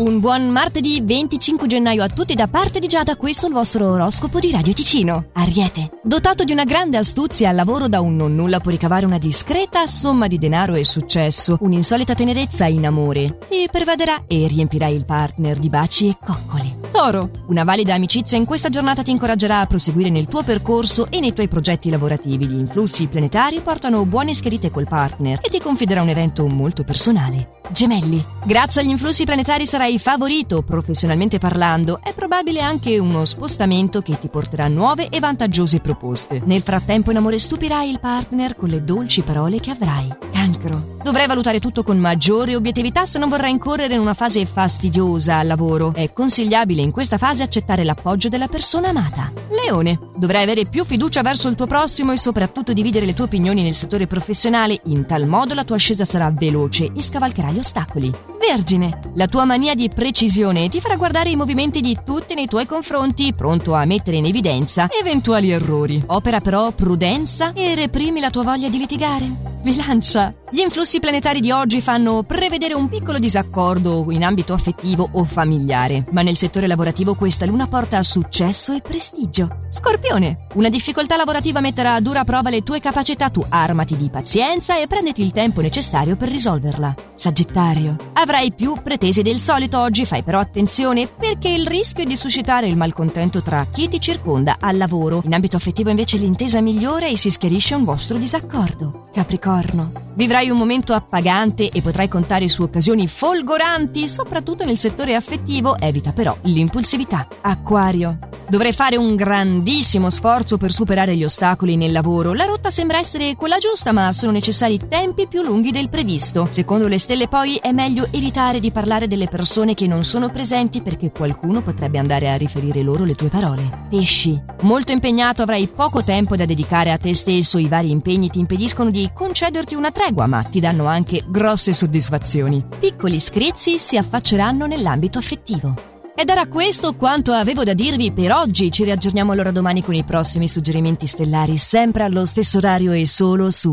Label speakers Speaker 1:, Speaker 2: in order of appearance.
Speaker 1: Un buon martedì 25 gennaio a tutti da parte di Giada, questo è il vostro oroscopo di Radio Ticino. Ariete, dotato di una grande astuzia al lavoro da un non nulla può ricavare una discreta somma di denaro e successo, un'insolita tenerezza in amore e pervaderà e riempirai il partner di baci e coccole. Toro, una valida amicizia in questa giornata ti incoraggerà a proseguire nel tuo percorso e nei tuoi progetti lavorativi. Gli influssi planetari portano buone scherite col partner e ti confiderà un evento molto personale. Gemelli. Grazie agli influssi planetari sarai favorito professionalmente parlando. È probabile anche uno spostamento che ti porterà nuove e vantaggiose proposte. Nel frattempo in amore stupirai il partner con le dolci parole che avrai. Cancro. Dovrai valutare tutto con maggiore obiettività se non vorrai incorrere in una fase fastidiosa al lavoro. È consigliabile in questa fase accettare l'appoggio della persona amata. Leone. Dovrai avere più fiducia verso il tuo prossimo e soprattutto dividere le tue opinioni nel settore professionale. In tal modo la tua ascesa sarà veloce e scavalcherai ostacoli. Vergine, la tua mania di precisione ti farà guardare i movimenti di tutti nei tuoi confronti, pronto a mettere in evidenza eventuali errori. Opera però prudenza e reprimi la tua voglia di litigare. Bilancia. Gli influssi planetari di oggi fanno prevedere un piccolo disaccordo in ambito affettivo o familiare, ma nel settore lavorativo questa luna porta a successo e prestigio. Scorpione. Una difficoltà lavorativa metterà a dura prova le tue capacità, tu armati di pazienza e prenditi il tempo necessario per risolverla. Sagittario. Avrai più pretese del solito oggi, fai però attenzione perché il rischio è di suscitare il malcontento tra chi ti circonda al lavoro. In ambito affettivo invece l'intesa migliora e si schiarisce un vostro disaccordo. Capricorno. Vivrai un momento appagante e potrai contare su occasioni folgoranti, soprattutto nel settore affettivo, evita però l'impulsività. Acquario. Dovrai fare un grandissimo sforzo per superare gli ostacoli nel lavoro. La rotta sembra essere quella giusta, ma sono necessari tempi più lunghi del previsto. Secondo le stelle poi è meglio evitare di parlare delle persone che non sono presenti perché qualcuno potrebbe andare a riferire loro le tue parole. Pesci. Molto impegnato avrai poco tempo da dedicare a te stesso, i vari impegni ti impediscono di concederti una tregua, ma ti danno anche grosse soddisfazioni. Piccoli screzi si affacceranno nell'ambito affettivo. Ed era questo quanto avevo da dirvi per oggi. Ci riaggiorniamo allora domani con i prossimi suggerimenti stellari, sempre allo stesso orario e solo su